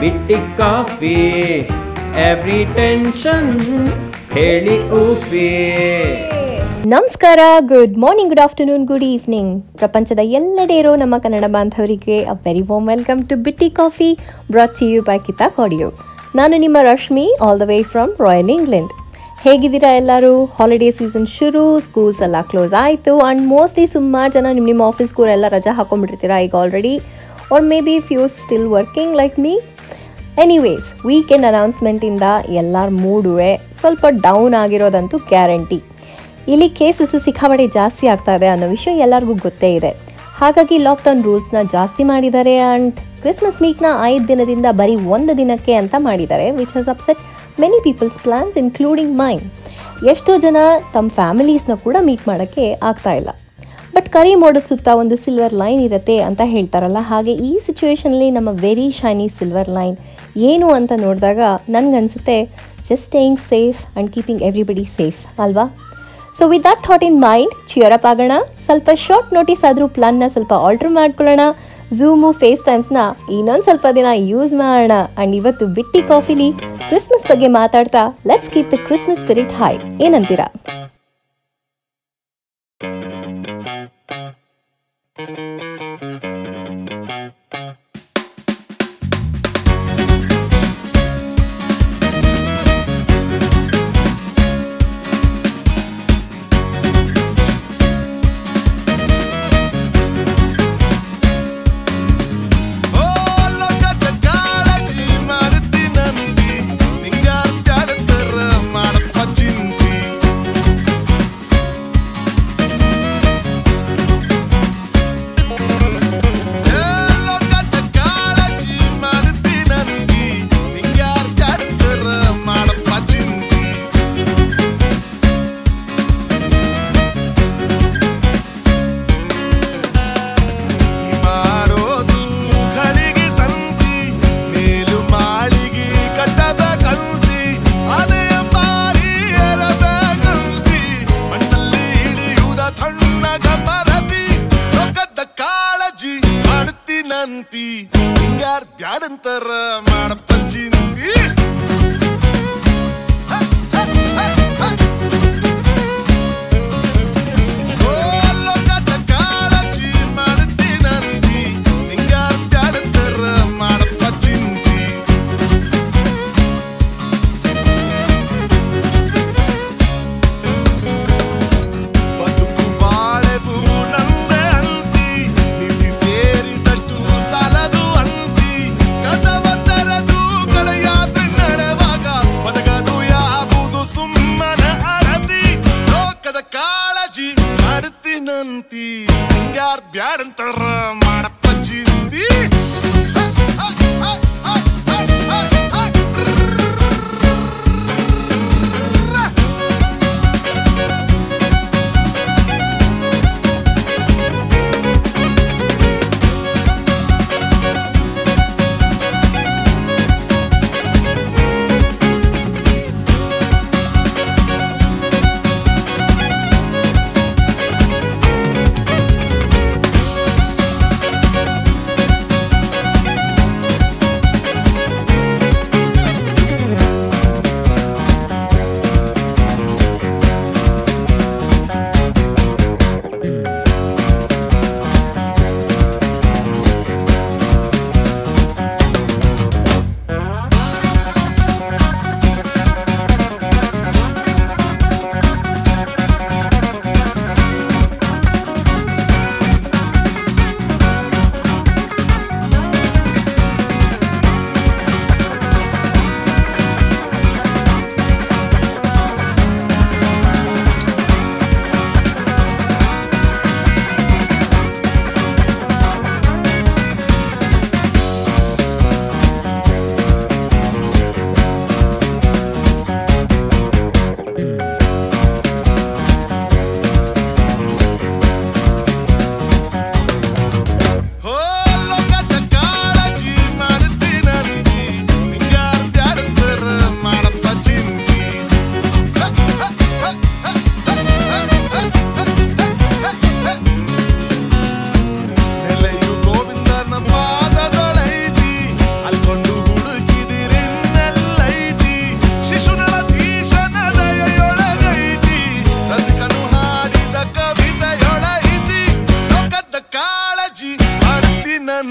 ಬಿಟ್ಟಿ coffee. Every tension ಹೇಳಿ ಊಫಿ ನಮಸ್ಕಾರ good morning good afternoon good evening ಪ್ರಪಂಚದ ಎಲ್ಲೆಡೆ ಇರೋ ನಮ್ಮ ಕನ್ನಡ ಬಾಂಧವರಿಗೆ a very warm welcome to Bitti coffee brought you by Keisha ಕೊಡಿಯೋ ನಾನು ನಿಮ್ಮ Rashmi all the way from royal England ಹೇಗಿದ್ದೀರಾ ಎಲ್ಲರೂ? ಹಾಲಿಡೇ ಸೀಸನ್ ಶುರು ಸ್ಕೂಲ್ಸ್ ಎಲ್ಲ ಕ್ಲೋಸ್ ಆಯಿತು ಆ್ಯಂಡ್ ಮೋಸ್ಟ್ಲಿ ಸುಮಾರು ಜನ ನಿಮ್ಮ ನಿಮ್ಮ ಆಫೀಸ್ಗೂ ಎಲ್ಲ ರಜಾ ಹಾಕೊಂಡ್ಬಿಟ್ಟಿರ್ತೀರಾ ಈಗ already are maybe few still working like me anyways weekend ಅನೌನ್ಸ್ಮೆಂಟಿಂದ ಎಲ್ಲರ ಮೂಡುವೆ. ಸ್ವಲ್ಪ ಡೌನ್ ಆಗಿರೋದಂತೂ ಗ್ಯಾರಂಟಿ ಇಲ್ಲಿ ಕೇಸಸ್ ಸಿಕ್ಕಾಪಟ್ಟೆ ಜಾಸ್ತಿ ಆಗ್ತಾ ಇದೆ ಅನ್ನೋ ವಿಷಯ ಎಲ್ಲರಿಗೂ ಗೊತ್ತೇ ಇದೆ. ಹಾಗಾಗಿ ಲಾಕ್ಡೌನ್ ರೂಲ್ಸ್ನ ಜಾಸ್ತಿ ಮಾಡಿದ್ದಾರೆ ಆ್ಯಂಡ್ ಕ್ರಿಸ್ಮಸ್ ಮೀಟ್ನ ಐದು ದಿನದಿಂದ ಬರೀ ಒಂದು ದಿನಕ್ಕೆ ಅಂತ ಮಾಡಿದ್ದಾರೆ which has upset many people's plans including mine ಎಷ್ಟೋ ಜನ ತಮ್ಮ ಫ್ಯಾಮಿಲೀಸ್ನ ಕೂಡ ಮೀಟ್ ಮಾಡೋಕ್ಕೆ ಆಗ್ತಾ ಇಲ್ಲ. ಬಟ್ ಕರಿ ಮೋಡದ ಸುತ್ತ ಒಂದು ಸಿಲ್ವರ್ ಲೈನ್ ಇರುತ್ತೆ ಅಂತ ಹೇಳ್ತಾರಲ್ಲ ಹಾಗೆ ಈ ಸಿಚುವೇಶನಲ್ಲಿ ನಮ್ಮ ವೆರಿ ಶೈನಿ ಸಿಲ್ವರ್ ಲೈನ್ ಏನು ಅಂತ ನೋಡಿದಾಗ ನನಗನ್ಸುತ್ತೆ just staying safe and keeping everybody safe ಅಲ್ವಾ so with that thought in mind cheer up ಆಗೋಣ ಸ್ವಲ್ಪ ಶಾರ್ಟ್ ನೋಟಿಸ್ ಆದರೂ ಪ್ಲಾನ್ನ ಸ್ವಲ್ಪ ಆಲ್ಟರ್ ಮಾಡ್ಕೊಳ್ಳೋಣ ಝೂಮು ಫೇಸ್ ಟೈಮ್ಸ್ನ ಇನ್ನೊಂದು ಸ್ವಲ್ಪ ದಿನ ಯೂಸ್ ಮಾಡೋಣ ಆ್ಯಂಡ್ ಇವತ್ತು ಬಿಟ್ಟಿ ಕಾಫಿಲಿ ಕ್ರಿಸ್ಮಸ್ ಬಗ್ಗೆ ಮಾತಾಡ್ತಾ let's keep the Christmas spirit high ಏನಂತೀರಾ ಓ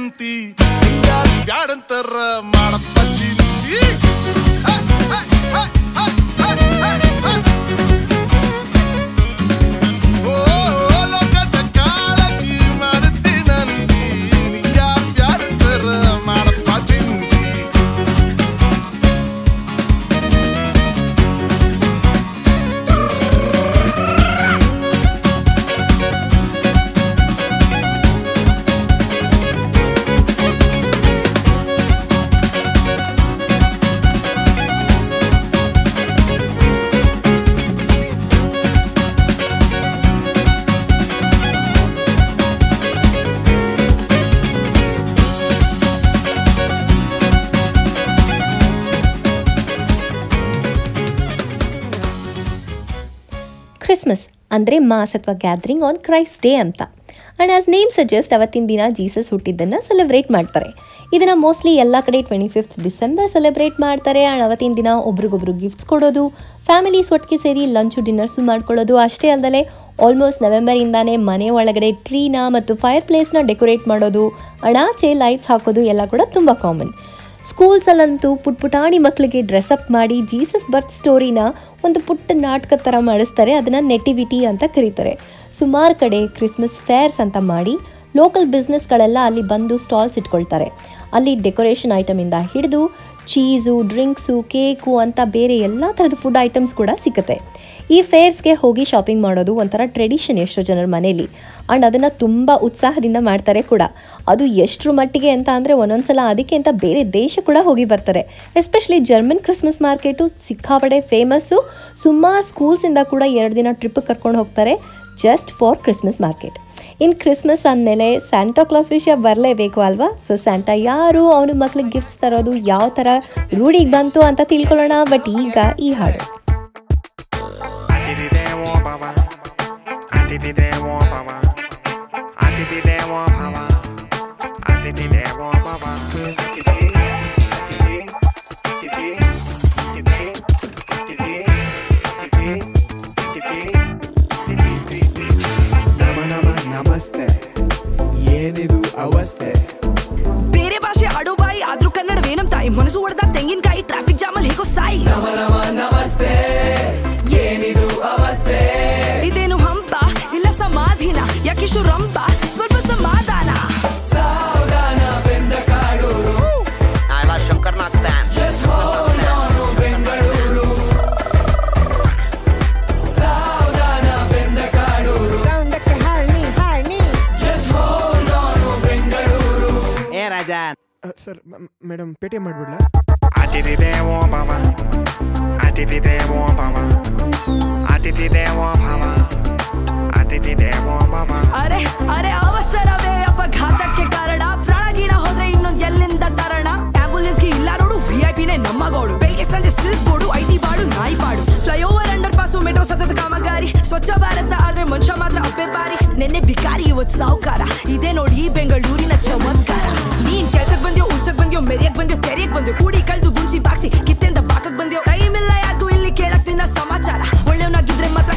ನಿಂತಿ ಹಿಂಗ ಬ್ಯಾಡಂತರ ಮಾಡಪ್ಪ ನಿಂತಿ ಕ್ರಿಸ್ಮಸ್ ಅಂದರೆ ಮಾಸ್ ಅಥವಾ ಗ್ಯಾದರಿಂಗ್ ಆನ್ ಕ್ರೈಸ್ಟ್ ಡೇ ಅಂತ. ಆ್ಯಂಡ್ ಆಸ್ ನೇಮ್ ಸಜೆಸ್ಟ್ ಅವತ್ತಿನ ದಿನ ಜೀಸಸ್ ಹುಟ್ಟಿದ್ದನ್ನು ಸೆಲೆಬ್ರೇಟ್ ಮಾಡ್ತಾರೆ. ಇದನ್ನು ಮೋಸ್ಟ್ಲಿ ಎಲ್ಲ ಕಡೆ ಟ್ವೆಂಟಿ ಫಿಫ್ತ್ ಡಿಸೆಂಬರ್ ಸೆಲೆಬ್ರೇಟ್ ಮಾಡ್ತಾರೆ. ಆ್ಯಂಡ್ ಅವತ್ತಿನ ದಿನ ಒಬ್ರಿಗೊಬ್ರು ಗಿಫ್ಟ್ಸ್ ಕೊಡೋದು ಫ್ಯಾಮಿಲೀಸ್ ಒಟ್ಟಿಗೆ ಸೇರಿ ಲಂಚು ಡಿನ್ನರ್ಸು ಮಾಡ್ಕೊಳ್ಳೋದು. ಅಷ್ಟೇ ಅಲ್ಲದೆ ಆಲ್ಮೋಸ್ಟ್ ನವೆಂಬರಿಂದಾನೇ ಮನೆ ಒಳಗಡೆ ಟ್ರೀನ ಮತ್ತು ಫೈರ್ ಪ್ಲೇಸ್ನ ಡೆಕೋರೇಟ್ ಮಾಡೋದು. ಅಣಾಚೆ ಲೈಟ್ಸ್ ಹಾಕೋದು ಎಲ್ಲ ಕೂಡ ತುಂಬ ಕಾಮನ್ ಸ್ಕೂಲ್ಸಲ್ಲಂತೂ ಪುಟ್ ಪುಟಾಣಿ ಮಕ್ಕಳಿಗೆ ಡ್ರೆಸ್ ಅಪ್ ಮಾಡಿ ಜೀಸಸ್ ಬರ್ತ್ ಸ್ಟೋರಿನ ಒಂದು ಪುಟ್ಟ ನಾಟಕ ಥರ ಮಾಡಿಸ್ತಾರೆ, ಅದನ್ನು ನೆಟಿವಿಟಿ ಅಂತ ಕರೀತಾರೆ. ಸುಮಾರು ಕಡೆ ಕ್ರಿಸ್ಮಸ್ ಫೇರ್ಸ್ ಅಂತ ಮಾಡಿ ಲೋಕಲ್ ಬಿಸ್ನೆಸ್ಗಳೆಲ್ಲ ಅಲ್ಲಿ ಬಂದು ಸ್ಟಾಲ್ಸ್ ಇಟ್ಕೊಳ್ತಾರೆ. ಅಲ್ಲಿ ಡೆಕೋರೇಷನ್ ಐಟಮಿಂದ ಹಿಡಿದು ಚೀಸು ಡ್ರಿಂಕ್ಸು ಕೇಕು ಅಂತ ಬೇರೆ ಎಲ್ಲ ಥರದ ಫುಡ್ ಐಟಮ್ಸ್ ಕೂಡ ಸಿಗುತ್ತೆ ಈ ಫೇರ್ಸ್ಗೆ ಹೋಗಿ ಶಾಪಿಂಗ್ ಮಾಡೋದು ಒಂಥರ ಟ್ರೆಡಿಷನ್ ಎಷ್ಟೋ ಜನರ ಮನೇಲಿ. ಆ್ಯಂಡ್ ಅದನ್ನು ತುಂಬ ಉತ್ಸಾಹದಿಂದ ಮಾಡ್ತಾರೆ ಕೂಡ. ಅದು ಎಷ್ಟರ ಮಟ್ಟಿಗೆ ಅಂತ ಅಂದರೆ ಒಂದೊಂದ್ಸಲ ಅದಕ್ಕೆ ಅಂತ ಬೇರೆ ದೇಶ ಕೂಡ ಹೋಗಿ ಬರ್ತಾರೆ. ಎಸ್ಪೆಷಲಿ ಜರ್ಮನ್ ಕ್ರಿಸ್ಮಸ್ ಮಾರ್ಕೆಟು ಸಿಕ್ಕಾಪಡೆ ಫೇಮಸ್ಸು ಸುಮಾರು ಸ್ಕೂಲ್ಸಿಂದ ಕೂಡ ಎರಡು ದಿನ ಟ್ರಿಪ್ ಕರ್ಕೊಂಡು ಹೋಗ್ತಾರೆ ಜಸ್ಟ್ ಫಾರ್ ಕ್ರಿಸ್ಮಸ್ ಮಾರ್ಕೆಟ್ ಇನ್ನು ಕ್ರಿಸ್ಮಸ್ ಅಂದಮೇಲೆ ಸ್ಯಾಂಟಾ ಕ್ಲಾಸ್ ವಿಷಯ ಬರಲೇಬೇಕು ಅಲ್ವಾ? ಸೊ ಸ್ಯಾಂಟಾ ಯಾರು ಅವನು ಮಕ್ಳಿಗೆ ಗಿಫ್ಟ್ಸ್ ತರೋದು, ಯಾವ ಥರ ರೂಢಿಗೆ ಬಂತು ಅಂತ ತಿಳ್ಕೊಳ್ಳೋಣ. ಬಟ್ ಈಗ ಈ ಹಾಡು. baba Atiti de wo baba Atiti de wo baba Atiti de wo baba Atiti Atiti Atiti ನಮಸ್ತೆ ಏನಿದು ಅವಸ್ಥೆ ಬೇರೆ ಭಾಷೆ ಆಡೋ ಬಾಯಿ ಆದ್ರೂ ಕನ್ನಡವೇ ನಮ್ ತಾಯಿ ಮನಸ್ಸು ಹೊಡೆದ ತೆಂಗಿನಕಾಯಿ ಟ್ರಾಫಿಕ್ ಜಾಮಲ್ಲಿ ಹೇಗೋ ಸಾಯಿ ನಮ ನಮ ನಮಸ್ತೆ ಕಿಶೋರ್ ರಂಪ ಸ್ವಲ್ಪ ಸಮಾಧಾನ ಸಾವಧಾನ ಬೆನ್ನ Kadur I love Shankarnath fan just hold on Bengaluru ಸಾವಧಾನ ಬೆನ್ನ ಕಾಡೂರು ಸೌಂಡಕ್ಕೆ ಹಾರ್ನಿ ಹಾರ್ನಿ ಜಸ್ಟ್ ಹೋಲ್ಡ್ ಆನ್ ಬೆಂಗಳೂರು ಏ ರಾಜ ಸರ್ ಮೇಡಮ್ ಪೇಟಿಎಂ ಮಾಡ್ಬಿಡ್ಲಾ ಅತಿಥಿ ದೇವೋ ಭವ ಅತಿಥಿ ದೇವೋ ಭವ ಅತಿಥಿ ದೇವೋ ಭವ ಅತಿಥಿ ದೇವೋ ಅರೆ ಅರೆ ಅವಸರವೇ ಅಪಘಾತಕ್ಕೆ ಕಾರಣ. ಪ್ರಾಣ ಗೀಣ ಹೋದ್ರೆ ಇನ್ನೊಂದ್ ಎಲ್ಲಿಂದ ತರಣ? ಆಂಬುಲೆನ್ಸ್ಗೆ ಇಲ್ಲ ನೋಡು ವಿ ಐ ಪಿನೇ ನಮ್ಮ ಗೋಡು. ಬೆಳಿಗ್ಗೆ ಸಂಜೆ ಸಿಲ್ಕ್ ಬೋಡು ಐ ಟಿ ಬಾಡು ನಾಯಿ ಬಾಡು ಫ್ಲೈಓವರ್ ಅಂಡರ್ ಪಾಸು ಮೆಟ್ರೋ ಸತತ ಕಾಮಗಾರಿ. ಸ್ವಚ್ಛ ಭಾರತ ಆದ್ರೆ ಮನುಷ್ಯ ಮಾತ್ರ ಅಪ್ಪೆ ಬಾರಿ ನೆನ್ನೆ ಬಿಕಾರಿ ಇವತ್ ಸಾವುಕಾರ ಇದೇ ನೋಡಿ ಈ ಬೆಂಗಳೂರಿನ ಚಮತ್ಕಾರ. ನೀನ್ ಕೆಲ್ಸಕ್ ಬಂದ್ಯೋ, ಉಳ್ಸಕ್ ಬಂದ್ಯೋ, ಮೆರಿಯಕ್ ಬಂದ್ಯೋ, ತೆರೆಯಕ್ ಬಂದ್ಯೋ, ಕೂಡಿ ಕಳ್ದು ಗುಣಿಸಿ ಬಾಕ್ಸಿ, ಕಿತ್ತೆಂದ ಬಾಕಕ್ ಬಂದ್ಯೋ. ಟೈಮ್ ಇಲ್ಲ ಯಾರಿಗೂ ಇಲ್ಲಿ ಕೇಳಕ್ ನಿನ್ನ ಸಮಾಚಾರ. ಒಳ್ಳೆಯವನಾಗಿದ್ರೆ ಮಾತ್ರ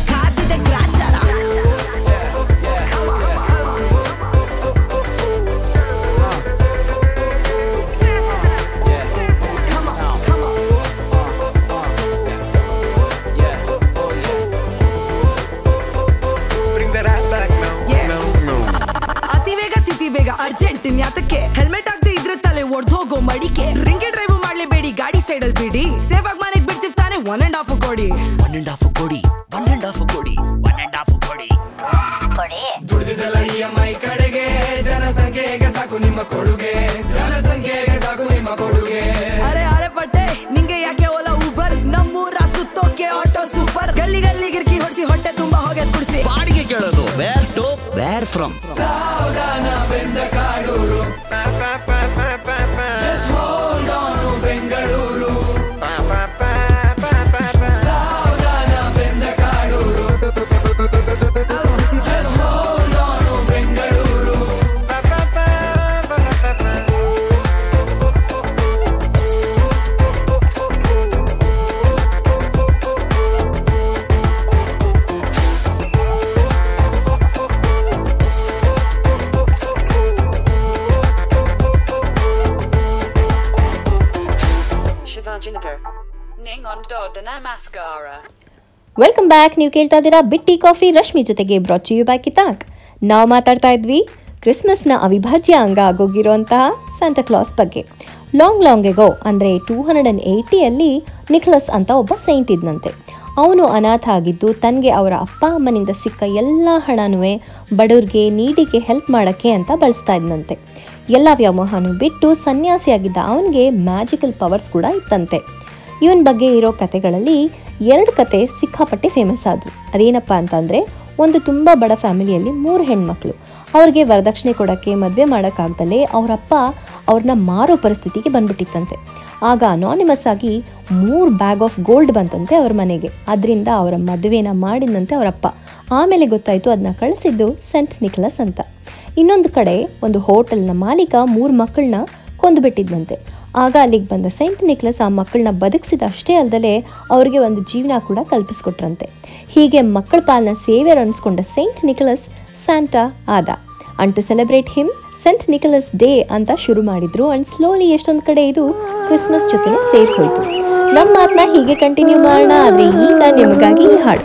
ಹಾಫ್ ಕೊಡಿ ಒನ್ ಅಂಡ್ ಹಾಫ್ ಕೊಡಿ ಒನ್ ಅಂಡ್ ಹಾಫ್ ಕೊಡಿ ದುಡಿದಿದ್ದಲ್ಲ ಈ ಮೈ ಕಡೆಗೆ ಜನಸಂಖ್ಯೆಗೆ ಸಾಕು ನಿಮ್ಮ ಕೊಡುಗೆ. ಬ್ಯಾಕ್ ನೀವು ಕೇಳ್ತಾ ಇದ್ದೀರಾ ಬಿಟ್ಟಿ ಕಾಫಿ, ರಶ್ಮಿ ಜೊತೆಗೆ ಬ್ರಾಚಿಯು ಬ್ಯಾಕ್ ಇತಾಕ್ ನಾವು ಮಾತಾಡ್ತಾ ಇದ್ವಿ ಕ್ರಿಸ್ಮಸ್ನ ಅವಿಭಾಜ್ಯ ಅಂಗ ಆಗೋಗಿರುವಂತಹ ಸ್ಯಾಂಟಾ ಕ್ಲಾಸ್ ಬಗ್ಗೆ. ಲಾಂಗ್ ಲಾಂಗ್ ಎಗೋ ಅಂದ್ರೆ ಟೂ ಹಂಡ್ರೆಡ್ ಆ್ಯಂಡ್ ಏಯ್ಟಿಯಲ್ಲಿ ನಿಖಲಸ್ ಅಂತ ಒಬ್ಬ ಸೈಂಟ್ ಇದ್ನಂತೆ. ಅವನು ಅನಾಥ ಆಗಿದ್ದು ತನಗೆ ಅವರ ಅಪ್ಪ, ಅಮ್ಮನಿಂದ ಸಿಕ್ಕ ಎಲ್ಲ ಹಣನೂ ಬಡವ್ರಿಗೆ, ನೀಡಿಗೆ ಹೆಲ್ಪ್ ಮಾಡೋಕ್ಕೆ ಅಂತ ಬಳಸ್ತಾ ಇದ್ನಂತೆ. ಎಲ್ಲ ವ್ಯಾಮೋಹನೂ ಬಿಟ್ಟು ಸನ್ಯಾಸಿಯಾಗಿದ್ದ ಅವನಿಗೆ ಮ್ಯಾಜಿಕಲ್ ಪವರ್ಸ್ ಕೂಡ ಇತ್ತಂತೆ. ಇವನ್ ಬಗ್ಗೆ ಇರೋ ಕತೆಗಳಲ್ಲಿ ಎರಡು ಕತೆ ಸಿಕ್ಕಾಪಟ್ಟೆ ಫೇಮಸ್ ಆದವು. ಅದೇನಪ್ಪ ಅಂತಂದ್ರೆ, ಒಂದು ತುಂಬ ಬಡ ಫ್ಯಾಮಿಲಿಯಲ್ಲಿ ಮೂರು ಹೆಣ್ಮಕ್ಳು. ಅವ್ರಿಗೆ ವರದಕ್ಷಿಣೆ ಕೊಡೋಕ್ಕೆ, ಮದುವೆ ಮಾಡೋಕ್ಕಾಗ್ದಲೇ ಅವರಪ್ಪ ಅವ್ರನ್ನ ಮಾರೋ ಪರಿಸ್ಥಿತಿಗೆ ಬಂದ್ಬಿಟ್ಟಿತ್ತಂತೆ. ಆಗ ಅನಾನಿಮಸ್ ಆಗಿ ಮೂರು ಬ್ಯಾಗ್ ಆಫ್ ಗೋಲ್ಡ್ ಬಂತಂತೆ ಅವ್ರ ಮನೆಗೆ. ಅದರಿಂದ ಅವರ ಮದುವೆನ ಮಾಡಿದಂತೆ ಅವರಪ್ಪ. ಆಮೇಲೆ ಗೊತ್ತಾಯಿತು ಅದನ್ನ ಕಳಿಸಿದ್ದು ಸೆಂಟ್ ನಿಕ್ಲಸ್ ಅಂತ. ಇನ್ನೊಂದು ಕಡೆ, ಒಂದು ಹೋಟೆಲ್ನ ಮಾಲೀಕ ಮೂರು ಮಕ್ಕಳನ್ನ ಕೊಂದುಬಿಟ್ಟಿದ್ದಂತೆ ಆಗ ಅಲ್ಲಿಗೆ ಬಂದ ಸೈಂಟ್ ನಿಕ್ಲಸ್ ಆ ಮಕ್ಕಳನ್ನ ಬದುಕಿಸಿದ ಅಷ್ಟೇ ಅಲ್ಲದೆ ಅವರಿಗೆ ಒಂದು ಜೀವನ ಕೂಡ ಕಲ್ಪಿಸ್ಕೊಟ್ರಂತೆ. ಹೀಗೆ ಮಕ್ಕಳ ಪಾಲನ ಸೇವಿಯರ್ ಅನ್ಸ್ಕೊಂಡ ಸೈಂಟ್ ನಿಕ್ಲಸ್ ಸ್ಯಾಂಟಾ ಆದ. And to celebrate him Saint Nicholas day ಅಂತ ಶುರು ಮಾಡಿದ್ರು ಅಂಡ್ ಸ್ಲೋಲಿ ಎಷ್ಟೊಂದು ಕಡೆ ಇದು ಕ್ರಿಸ್ಮಸ್ ಜೊತೆನೆ ಸೇರ್ ಹೋಯ್ತು. ನಮ್ಮ ಮಾತನ್ನ ಹೀಗೆ ಕಂಟಿನ್ಯೂ ಮಾಡೋಣ, ಆದ್ರೆ ಈಗ ನಿಮಗಾಗಿ ಈ ಹಾಡು.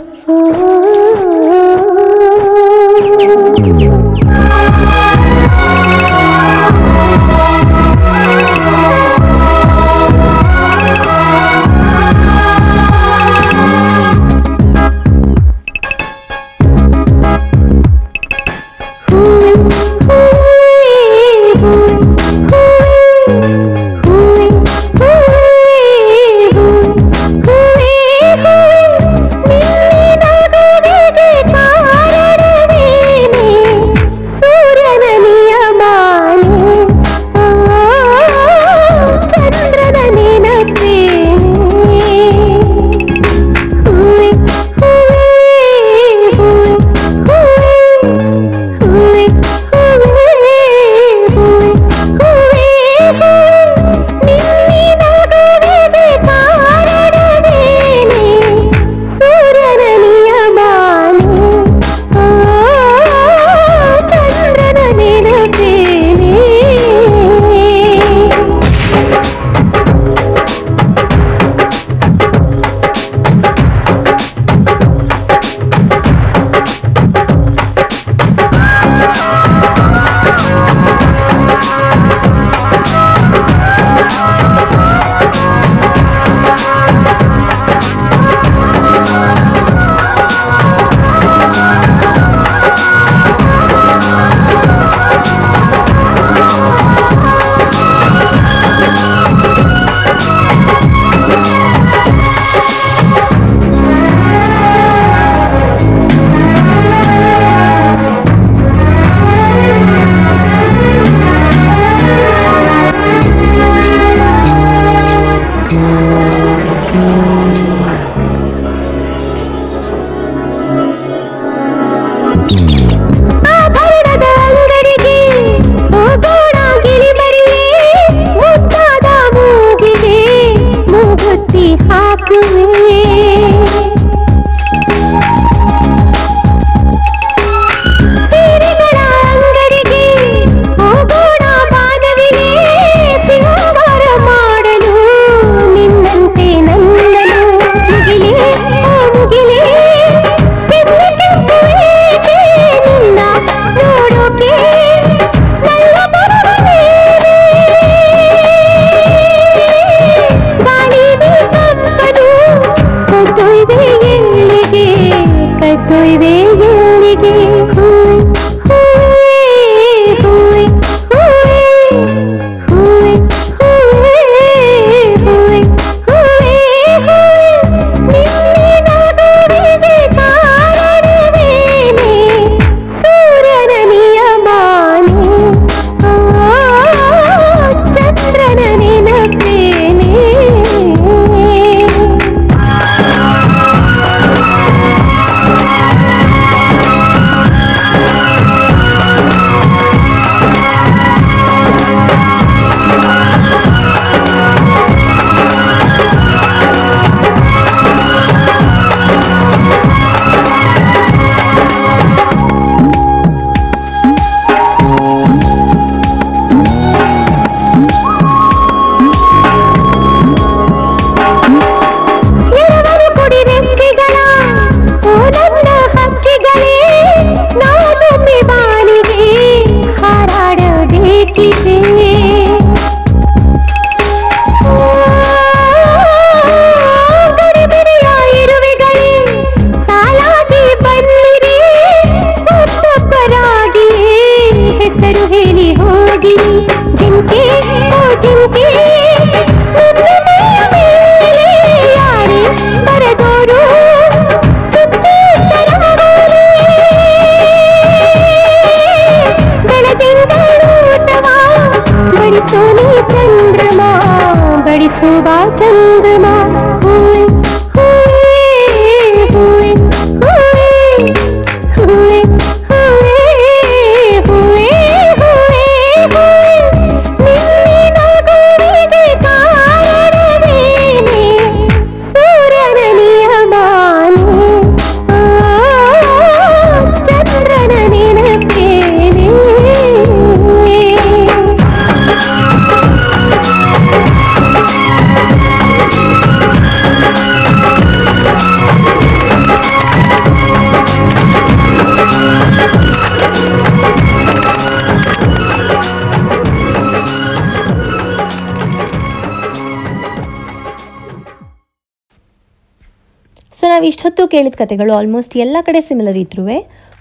ಕೇಳಿದ ಕಥೆಗಳು ಆಲ್ಮೋಸ್ಟ್ ಎಲ್ಲ ಕಡೆ ಸಿಮಿಲರ್ ಇದ್ರೂ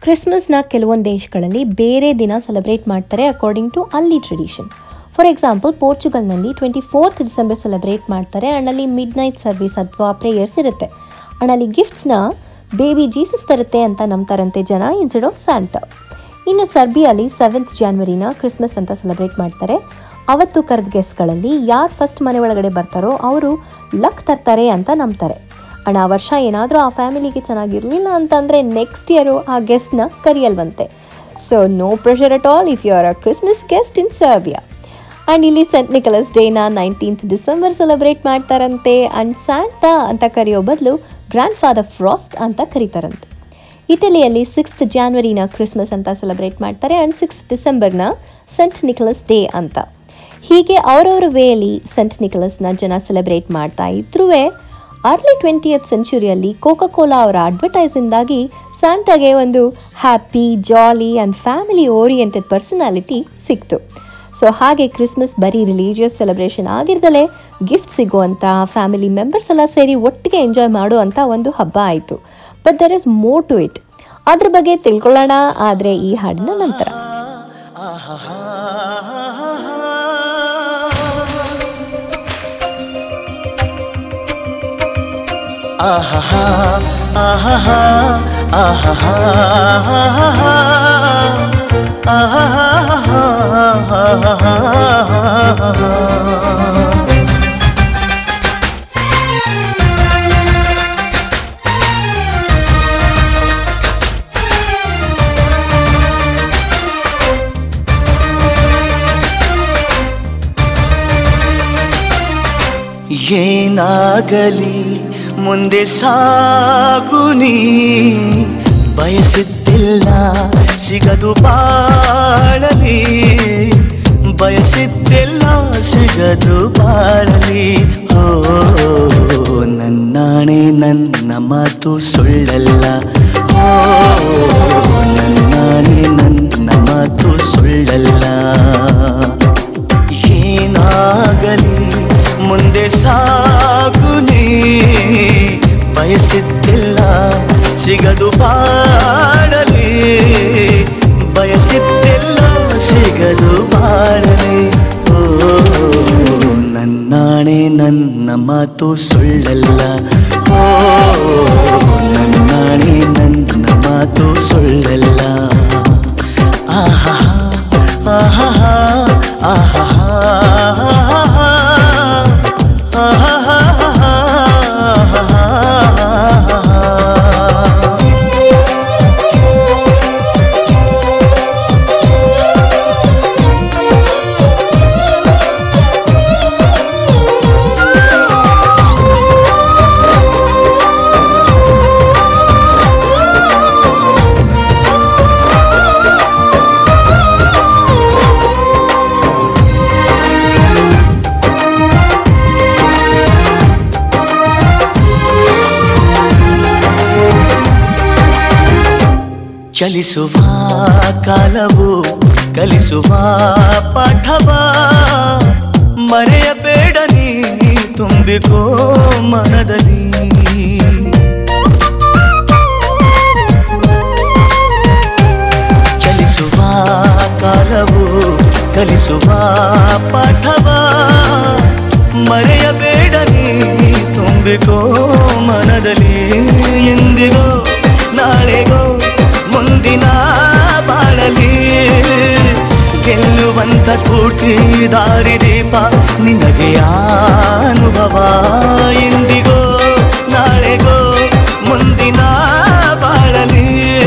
ಕ್ರಿಸ್ಮಸ್ನ ಕೆಲವೊಂದು ದೇಶಗಳಲ್ಲಿ ಬೇರೆ ದಿನ ಸೆಲೆಬ್ರೇಟ್ ಮಾಡ್ತಾರೆ ಅಕಾರ್ಡಿಂಗ್ ಟು ಅಲ್ಲಿ ಟ್ರೆಡಿಷನ್ ಫಾರ್ ಎಕ್ಸಾಂಪಲ್ ಪೋರ್ಚುಗಲ್ನಲ್ಲಿ ಟ್ವೆಂಟಿ ಫೋರ್ತ್ ಡಿಸೆಂಬರ್ ಸೆಲೆಬ್ರೇಟ್ ಮಾಡ್ತಾರೆ. ಅಣ್ಣಲ್ಲಿ ಅಲ್ಲಿ ಮಿಡ್ ನೈಟ್ ಸರ್ವಿಸ್ ಅಥವಾ ಪ್ರೇಯರ್ಸ್ ಇರುತ್ತೆ. ಅಣ್ಣಲ್ಲಿ ಅಲ್ಲಿ ಗಿಫ್ಟ್ಸ್ನ ಬೇಬಿ ಜೀಸಸ್ ತರುತ್ತೆ ಅಂತ ನಂಬ್ತಾರಂತೆ ಜನ ಇನ್ಸ್ಟೆಡ್ ಆಫ್ ಸ್ಯಾಂಟ ಇನ್ನು ಸರ್ಬಿಯಲ್ಲಿ ಸೆವೆಂತ್ ಜಾನ್ವರಿನ ಕ್ರಿಸ್ಮಸ್ ಅಂತ ಸೆಲೆಬ್ರೇಟ್ ಮಾಡ್ತಾರೆ. ಅವತ್ತು ಕರೆದ ಗೆಸ್ಟ್ಗಳಲ್ಲಿ ಯಾರು ಫಸ್ಟ್ ಮನೆ ಒಳಗಡೆ ಬರ್ತಾರೋ ಅವರು ಲಕ್ ತರ್ತಾರೆ ಅಂತ ನಂಬ್ತಾರೆ. ಅಂಡ್ ಆ ವರ್ಷ ಏನಾದರೂ ಆ ಫ್ಯಾಮಿಲಿಗೆ ಚೆನ್ನಾಗಿರಲಿಲ್ಲ ಅಂತಂದರೆ ನೆಕ್ಸ್ಟ್ ಇಯರು ಆ ಗೆಸ್ಟ್ನ ಕರಿಯಲ್ವಂತೆ. So no pressure at all if you are a Christmas guest in Serbia and ಇಲ್ಲಿ ಸೆಂಟ್ ನಿಕಲಸ್ ಡೇನ ನೈನ್ಟೀನ್ತ್ ಡಿಸೆಂಬರ್ ಸೆಲೆಬ್ರೇಟ್ ಮಾಡ್ತಾರಂತೆ. ಆ್ಯಂಡ್ ಸ್ಯಾಂಟಾ ಅಂತ ಕರೆಯೋ ಬದಲು ಗ್ರ್ಯಾಂಡ್ ಫಾದರ್ ಫ್ರಾಸ್ಟ್ ಅಂತ ಕರೀತಾರಂತೆ. ಇಟಲಿಯಲ್ಲಿ ಸಿಕ್ಸ್ತ್ ಜಾನ್ವರಿನ ಕ್ರಿಸ್ಮಸ್ ಅಂತ ಸೆಲೆಬ್ರೇಟ್ ಮಾಡ್ತಾರೆ ಆ್ಯಂಡ್ ಸಿಕ್ಸ್ ಡಿಸೆಂಬರ್ನ ಸೆಂಟ್ ನಿಕಲಸ್ ಡೇ ಅಂತ. ಹೀಗೆ ಅವರವರ ವೇಯಲ್ಲಿ ಸೆಂಟ್ ನಿಕಲಸ್ನ ಜನ ಸೆಲೆಬ್ರೇಟ್ ಮಾಡ್ತಾ ಇದ್ರೂ ಅರ್ಲಿ ಟ್ವೆಂಟಿಯತ್ ಸೆಂಚುರಿಯಲ್ಲಿ ಕೋಕಾ ಕೋಲಾ ಅವರ ಅಡ್ವರ್ಟೈಸಿಂದಾಗಿ ಸ್ಯಾಂಟಾಗೆ ಒಂದು happy jolly and family oriented personality ಸಿಕ್ತು. ಸೊ ಹಾಗೆ ಕ್ರಿಸ್ಮಸ್ ಬರೀ ರಿಲೀಜಿಯಸ್ ಸೆಲೆಬ್ರೇಷನ್ ಆಗಿರ್ದಲೇ ಗಿಫ್ಟ್ ಸಿಗುವಂಥ ಫ್ಯಾಮಿಲಿ ಮೆಂಬರ್ಸ್ ಎಲ್ಲ ಸೇರಿ ಒಟ್ಟಿಗೆ ಎಂಜಾಯ್ ಮಾಡುವಂಥ ಒಂದು ಹಬ್ಬ ಆಯಿತು. But there is more to it ಅದ್ರ ಬಗ್ಗೆ ತಿಳ್ಕೊಳ್ಳೋಣ, ಆದರೆ ಈ ಹಾಡಿನ ನಂತರ. आहा ये नागली ಮುಂದೆ ಸಾಗುನಿ ಬಯಸಿದ್ದಿಲ್ಲ, ಸಿಗದು ಬಾಳಲಿ. ಬಯಸಿದ್ದಿಲ್ಲ, ಸಿಗದು ಬಾಳಲಿ. ಓ ನನ್ನಾಣೆ, ನನ್ನ ಮಾತು ಸುಳ್ಳಲ್ಲ. ಓ ನನ್ನಾಣೆ, ನನ್ನ ಮಾತು ಸುಳ್ಳಲ್ಲ. ಏನಾಗಲಿ, ಮುಂದೆ ಸಾಗುನಿ ಬಯಸಿದ್ದಿಲ್ಲ ಸಿಗದು ಬಾಡಲಿ ಬಯಸಿದ್ದಿಲ್ಲ ಸಿಗದು ಬಾಡಲಿ ಓ ನನ್ನಾಣೆ ನನ್ನ ಮಾತು ಸುಳ್ಳಲ್ಲ. ಓ ಚಲಿಸುವ ಕಾಲವು, ಕಲಿಸುವ ಪಾಠವ. ಮರೆಯಬೇಡ ನೀ, ತುಂಬಿಕೋ ಮನದಲ್ಲಿ. ಚಲಿಸುವ ಕಾಲವು, ಕಲಿಸುವ ಪಾಠವ. ಮರೆಯಬೇಡ ನೀ, ತುಂಬಿಕೋ ಮನದಲ್ಲಿ. ಎಂದಿಗೋ ನಾಳೆಗೋ ಮುಂದಿನ ಬಾಳಲಿ. ಗೆಲ್ಲುವಂತ ಸ್ಫೂರ್ತಿ ದಾರಿದೀಪ ನಿನಗೆ ಅನುಭವ. ಎಂದಿಗೋ ನಾಳೆಗೋ, ಮುಂದಿನ ಬಾಳಲಿ.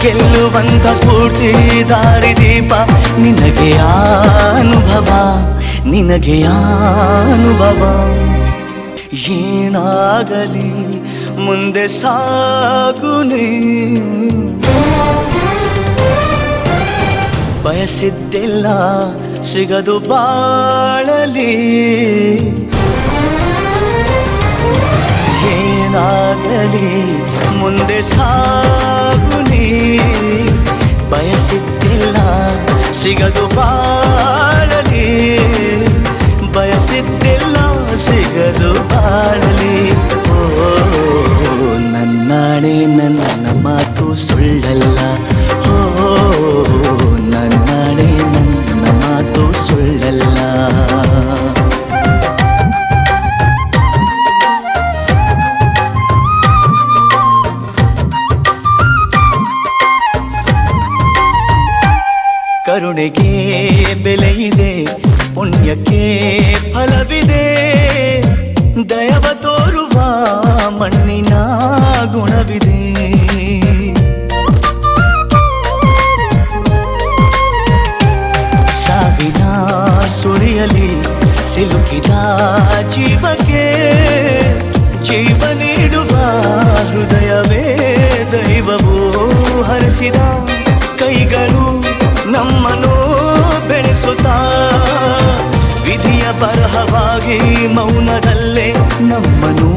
ಗೆಲ್ಲುವಂತ ಸ್ಫೂರ್ತಿ ದಾರಿದೀಪ ನಿನಗೆ ಅನುಭವ. ನಿನಗೆ ಅನುಭವ. ಏನಾಗಲಿ ಮುಂದೆ ಸಾಗುನಿ ಬಯಸಿದ್ದಿಲ್ಲ ಸಿಗದು ಬಾಳಲಿ. ಏನಾಗಲಿ ಮುಂದೆ ಸಾಗುನಿ ಬಯಸಿದ್ದಿಲ್ಲ ಸಿಗದು ಬಾಳಲಿ. ಬಯಸಿದ್ದಿಲ್ಲ ಸಿಗದು ಬಾಳಲಿ. ಓ ನನ್ನಾಣೆ ನನ್ನ ಮಾತು ಸುಳ್ಳಲ್ಲ. ಓ ನನ್ನಾಣೆ ನನ್ನ ಮಾತು ಸುಳ್ಳಲ್ಲ. ಕರುಣೆಗೆ ಬೆಲೆಯಿದೆ ಪುಣ್ಯಕ್ಕೆ ಫಲವಿದೆ. ದಯವ ತೋರುವ ಮಣ್ಣಿನ ಗುಣವಿದೆ ಸಾವಿನ ಸುಳಿಯಲಿ ಸಿಲುಕಿದ ಜೀವಕ್ಕೆ ಜೀವ ನೀಡುವ ಹೃದಯವೇ ದೈವವು ಹರಿಸಿದ ಬರಹವಾಗಿ ಮೌನದಲ್ಲೇ ನಮ್ಮನು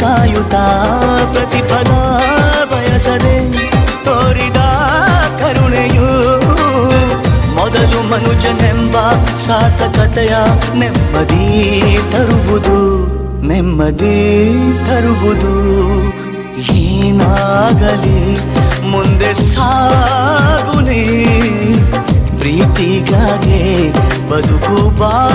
ಕಾಯುತ್ತಾ ಪ್ರತಿಫಲ ಬಯಸದೆ ತೋರಿದ ಕರುಣೆಯು ಮೊದಲು ಮನುಜನೆಂಬ ಸಾರ್ಥಕತೆಯ ನೆಮ್ಮದಿ ತರುವುದು ನೆಮ್ಮದಿ ತರುವುದು. ಏನಾಗಲಿ ಮುಂದೆ ಸಾಗುನಿ, ಪ್ರೀತಿಗಾಗೆ ಬದುಕು ಬಾಳಲಿ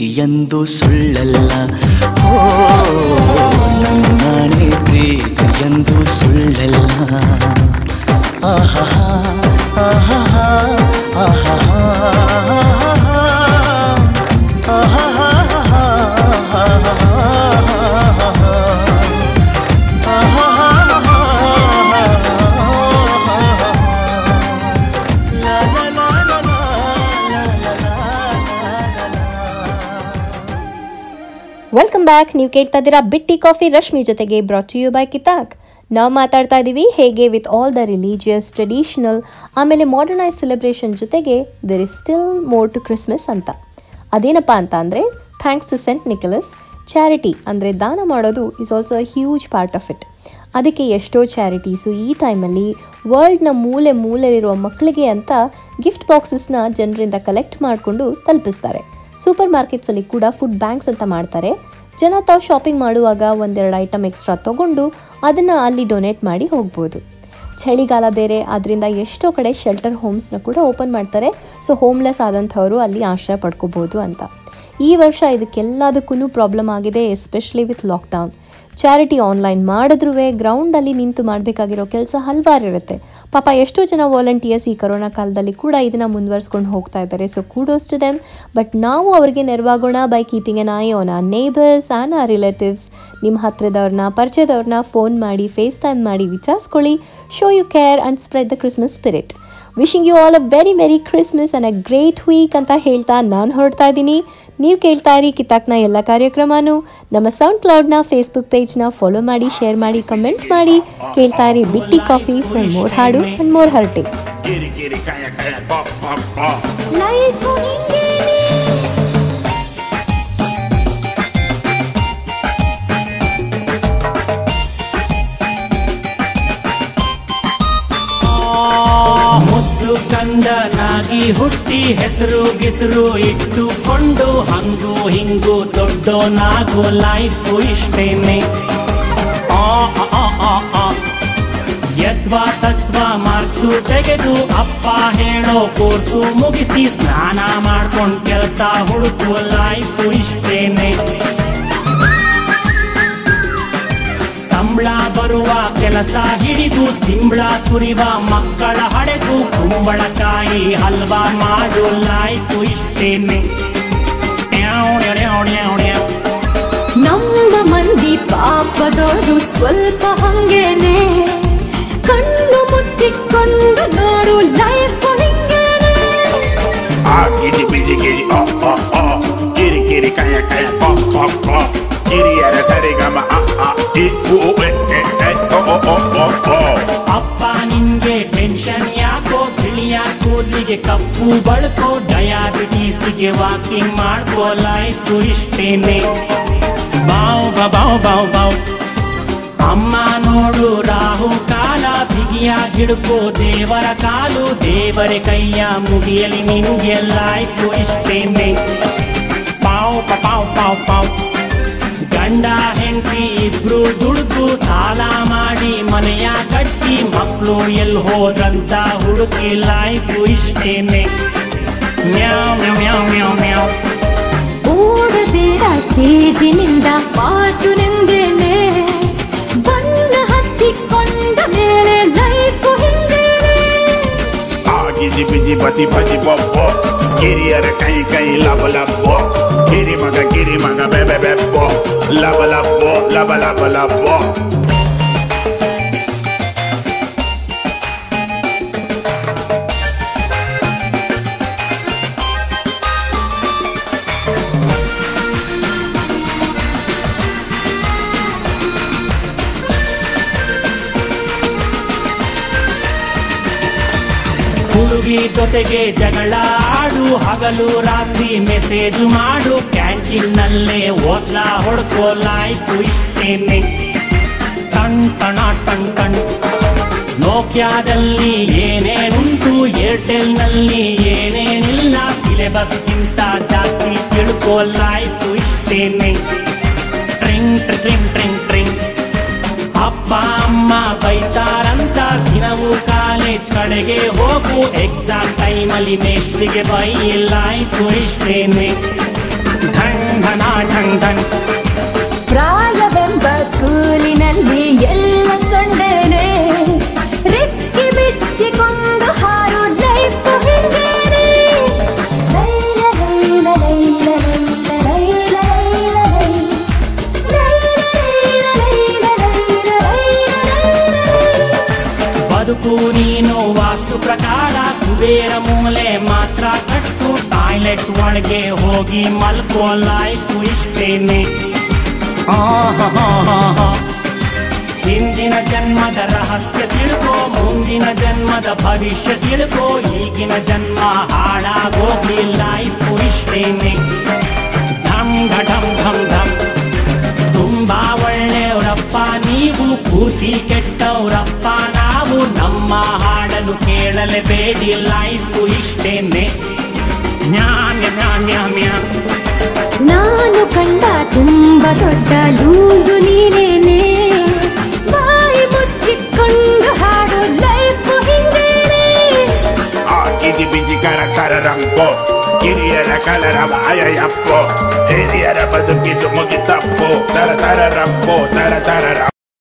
ಪ್ರೀತಿಯಂದು ಸುಳ್ಳಲ್ಲ ಓ ನನ್ನಾಣೆ ಪ್ರೀತಿಯಂದು ಸುಳ್ಳಲ್ಲ ಆಹಾ ಆಹಾ ಆಹಾ ಬ್ಯಾಕ್, ನೀವು ಕೇಳ್ತಾ ಇದ್ದೀರಾ ಬಿಟ್ಟಿ ಕಾಫಿ, ರಶ್ಮಿ ಜೊತೆಗೆ ಬ್ರಾಟ್ ಯು ಬೈ ಕಿತಾಕ್. ನಾವು ಮಾತಾಡ್ತಾ ಇದ್ದೀವಿ ಹೇಗೆ with all the religious traditional ಆಮೇಲೆ ಮಾಡರ್ನೈಸ್ ಸೆಲೆಬ್ರೇಷನ್ ಜೊತೆಗೆ there is still more to Christmas ಅಂತ. ಅದೇನಪ್ಪ ಅಂತ ಅಂದರೆ thanks to Saint Nicholas charity ಅಂದರೆ ದಾನ ಮಾಡೋದು is also a huge part of it ಅದಕ್ಕೆ ಎಷ್ಟೋ ಚಾರಿಟೀಸು ಈ ಟೈಮಲ್ಲಿ ವರ್ಲ್ಡ್ನ ಮೂಲೆ ಮೂಲೆಯಲ್ಲಿರುವ ಮಕ್ಕಳಿಗೆ ಅಂತ ಗಿಫ್ಟ್ ಬಾಕ್ಸಸ್ನ ಜನರಿಂದ ಕಲೆಕ್ಟ್ ಮಾಡಿಕೊಂಡು ತಲುಪಿಸ್ತಾರೆ. ಸೂಪರ್ ಮಾರ್ಕೆಟ್ಸಲ್ಲಿ ಕೂಡ ಫುಡ್ ಬ್ಯಾಂಕ್ಸ್ ಅಂತ ಮಾಡ್ತಾರೆ. ಜನ ತಾವು ಶಾಪಿಂಗ್ ಮಾಡುವಾಗ ಒಂದೆರಡು ಐಟಮ್ ಎಕ್ಸ್ಟ್ರಾ ತೊಗೊಂಡು ಅದನ್ನು ಅಲ್ಲಿ ಡೊನೇಟ್ ಮಾಡಿ ಹೋಗ್ಬೋದು. ಚಳಿಗಾಲ ಬೇರೆ ಅದರಿಂದ ಎಷ್ಟೋ ಕಡೆ ಶೆಲ್ಟರ್ ಹೋಮ್ಸ್ನ ಕೂಡ ಓಪನ್ ಮಾಡ್ತಾರೆ. ಸೊ ಹೋಮ್ಲೆಸ್ ಆದಂಥವರು ಅಲ್ಲಿ ಆಶ್ರಯ ಪಡ್ಕೋಬೋದು ಅಂತ. ಈ ವರ್ಷ ಇದಕ್ಕೆಲ್ಲದಕ್ಕೂ ಪ್ರಾಬ್ಲಮ್ ಆಗಿದೆ especially with lockdown charity online ಮಾಡಿದ್ರೂ ಗ್ರೌಂಡಲ್ಲಿ ನಿಂತು ಮಾಡಬೇಕಾಗಿರೋ ಕೆಲಸ ಹಲವಾರು ಇರುತ್ತೆ ಪಾಪ ಎಷ್ಟೋ ಜನ ವಾಲಂಟಿಯರ್ಸ್ ಈ ಕೊರೋನಾ ಕಾಲದಲ್ಲಿ ಕೂಡ ಇದನ್ನು ಮುಂದುವರ್ಸ್ಕೊಂಡು ಹೋಗ್ತಾ ಇದ್ದಾರೆ. So kudos to them but ನಾವು ಅವರಿಗೆ ನೆರವಾಗೋಣ by keeping an eye on uh neighbours and uh relatives ನಿಮ್ಮ ಹತ್ರದವ್ರನ್ನ, ಪರಿಚಯದವ್ರನ್ನ ಫೋನ್ ಮಾಡಿ ಫೇಸ್ ಟೈಮ್ ಮಾಡಿ, ವಿಚಾರಿಸ್ಕೊಳ್ಳಿ. Show you care and spread the Christmas spirit wishing you all a very very Christmas and a great week ಅಂತ ಹೇಳ್ತಾ ನಾನು ಹೊರಡ್ತಾ ಇದ್ದೀನಿ. ನೀವು ಕೇಳ್ತಾ ಇರಿ ಕಿತಾಕ್ನ ಎಲ್ಲ ಕಾರ್ಯಕ್ರಮನೂ. ನಮ್ಮ ಸೌಂಡ್ ಕ್ಲೌಡ್ನ ಫೇಸ್ಬುಕ್ ಪೇಜ್ನ ಫಾಲೋ ಮಾಡಿ ಶೇರ್ ಮಾಡಿ ಕಮೆಂಟ್ ಮಾಡಿ. ಕೇಳ್ತಾ ಇರಿ ಬಿಟ್ಟಿ ಕಾಫಿ ಫ್ರಮ್ ಮೋರ್ ಹಾಡು ಅಂಡ್ ಮೋರ್ ಹರ್ಟೆ ಕಂದನಾಗಿ ಹುಟ್ಟಿ ಹೆಸರು ಗಿಸರು ಇಟ್ಟುಕೊಂಡು ಹಂಗು ಹಿಂಗು ದೊಡ್ಡೋನಾಗೋ ಲೈಫು ಇಷ್ಟೇನೆ ಆ. ಯದ್ವಾ ತತ್ವ ಮಾರ್ಕ್ಸ್ ತೆಗೆದು ಅಪ್ಪ ಹೇಳೋ ಕೋರ್ಸು ಮುಗಿಸಿ ಸ್ನಾನ ಮಾಡ್ಕೊಂಡ್ ಕೆಲಸ ಹುಡುಕು ಲೈಫ್ ಇಷ್ಟೇನೆ ಸಂಬಳ ಬರುವ ಕೆಲಸ ಹಿಡಿದು ಸಿಂಬಳ ಸುರಿವ ಮಕ್ಕಳ ಹಡೆದು ಕುಂಬಳಕಾಯಿ ಹಲ್ವಾ ಮಾಡು ಲೈಫ್ ಇಷ್ಟೇನೆ ಡ್ಯಾವ್ ಡ್ಯಾವ್ ಡ್ಯಾವ್ ಡ್ಯಾವ್. ನಮ್ಮ ಮಂದಿ ಪಾಪದವರು ಸ್ವಲ್ಪ ಹಂಗೇನೆ. ಕಣ್ಣು ಮುಚ್ಚಿಕೊಂಡು ನೋಡು ಲೈಫ್ ಹಿಂಗೇನೆ. ಆ ಗಿಜಿ ಬಿಜಿ ಗಿಜಿ ಆ ಆ ಆ. ಕಿರಿ ಕಿರಿ ಕಯ ಕಯ ಪಾ ಪಾ ಪಾ. ಕಿರಿಯರ ಸರಿಗಮ ಆ ಆ. ಇ ಉ ಉ ಎ ಎ ಎ ಓ ಓ ಓ ಓ. ಕೂದಲಿಗೆ ಕಪ್ಪು ಬಳ್ಕೋ ಡಯಾಬಿಟೀಸ್ಗೆ ವಾಕಿಂಗ್ ಮಾಡ್ಕೋ ಲೈಫ್ ಇಷ್ಟೇನೆ ಬಾವ್ ಬಾವ್ ಬಾವ್ ಬಾವ್ ಅಮ್ಮ ನೋಡು ರಾಹು ಕಾಲ ಬಿಗಿಯ ಹಿಡ್ಕೋ ದೇವರ ಕಾಲು ದೇವರ ಕೈಯ ಮುಗಿಯಲಿ ನಿನ್ಗೆ ಲೈಫ್ ಇಷ್ಟೇನೆ ಮನೆಯ ಕಟ್ಟಿ ಮಕ್ಕಳು ಎಲ್ಲಿ ಹೋದ್ರಂತ ಹುಡುಕಿ ಲೈಫ್ ಇಷ್ಟೇನೆ ಮ್ಯಾವ್ ಮ್ಯಾವ್ ಮ್ಯಾವ್ ಮ್ಯಾವ್ ಮ್ಯಾವ್ ಓಡಬೇಡ ಸ್ಟೇಜಿನಿಂದ ಪಾಟು ನಿಂದೇನೆ ಬಣ್ಣ ಹಚ್ಚಿಕೊಂಡ ಮೇಲೆ ಲೈಫ್ ಹಿಂಗೇನೆ ಆ ಗಿಜಿ ಬಿಜಿ ಬಸಿ ಬಜಿ ಬೊಬ್ಬೊ ಕಿರಿಯರ ಕೈ ಕೈ ಲಬ ಲಬ್ಬೊ ಕಿರಿ ಮಗ ಕಿರಿ ಮಗ ಬೆಬೆ ಬೆಬ್ಬೊ ಲಬ ಲಬ್ಬೊ ಲಬ ಲಬ ಲಬ್ಬೊ ಜೊತೆಗೆ ಜಗಳ ಆಡು, ಹಗಲು, ರಾತ್ರಿ ಮೆಸೇಜ್ ಮಾಡು. ಕ್ಯಾಂಟೀನ್ ನಲ್ಲೇ ಓದ್ಲಾ ಹೊಡ್ಕೋಲಾಯ್ತು ಇಟ್ಟೇನೆ. ಟಣ್, ಟಣ, ಟಣ್ ಟಣ್. ನೋಕ್ಯಾದಲ್ಲಿ ಏನೇನುಂಟು, ಏರ್ಟೆಲ್ನಲ್ಲಿ ಏನೇನಿಲ್ಲ. ಸಿಲೆಬಸ್ ಗಿಂತ ಜಾಸ್ತಿ ತಿಳ್ಕೋ ಇಟ್ಟೇನೆ. ಟ್ರಿಂಗ್ ಟ್ರಿಂಗ್ ಟ್ರಿಂಗ್. ಅಪ್ಪ ಅಮ್ಮ ಬೈತಾರಂತ ದಿನವೂ ಕಾಲೇಜ್ ಕಡೆಗೆ ಹೋಗು. ಎಕ್ಸಾಮ್ ಟೈಮಲ್ಲಿ ಮೇಷ್ಟ್ರಿಗೆ ಬೈ ಲೈಫ್ ಇಷ್ಟೇನೆ. ಧನ್ ಧನ್ ಪ್ರಾಯವೆಂಬ ಸ್ಕೂಲಿನಲ್ಲಿ ಎಲ್ಲ ಸೊಂಡೇನೆ ಬದುಕು ನೀನು ವಾಸ್ತು ಪ್ರಕಾರ ಕುಬೇರ ಮೂಲೆ ಮಾತ್ರ ಕಟ್ಸು ಟಾಯ್ಲೆಟ್ ಒಳಗೆ ಹೋಗಿ ಮಲ್ಕೋ ಲೈಫ್ ಇಷ್ಟೇನೆ ಆಹಾಹಾಹಾ. ಹಿಂದಿನ ಜನ್ಮದ ರಹಸ್ಯ ತಿಳ್ಕೋ ಮುಂದಿನ ಜನ್ಮದ ಭವಿಷ್ಯ ತಿಳ್ಕೋ ಈಗಿನ ಜನ್ಮ ಹಾಳಾಗೋಗಿ ಲೈಫ್ ಇಷ್ಟೇನೆ ಢಮ್ ಢಮ್ ಢಮ್ ಢಮ್ ತುಂಬಾ ಒಳ್ಳೆಯವರಪ್ಪ ನೀವು ಪೂರ್ತಿ ಕೆಟ್ಟವರಪ್ಪ ನಾವು ನಮ್ಮ ಹಾಡಲು ಕೇಳಲೇಬೇಡಿ ಲೈಫ್ ಇಷ್ಟೇನೆ ನ್ಯಾನ್ಯ ನ್ಯಾನ್ಯ ನ್ಯಾ ನಾನು ಕಂಡ ತುಂಬ ದೊಡ್ಡ ಲೂಸು ನೀನೇನೆ ಬಾಯಿ ಮುಚ್ಚಿಕೊಂಡು ಹಾಡು ಲೈಫ್ ಹಿಂಗೇನೆ ಆ ಗಿಜಿ ಬಿಜಿ ಕರ ಕರ ರಂಪೊ ಕಿರಿಯರ ಕಲರ ವಾಯಯಪ್ಪೋ ಹಿರಿಯರ ಬದುಕಿದು ಮುಗಿತಪ್ಪೋ ತರ ತರ ರಂಪೋ ತರ ತರ ರಂಪೋ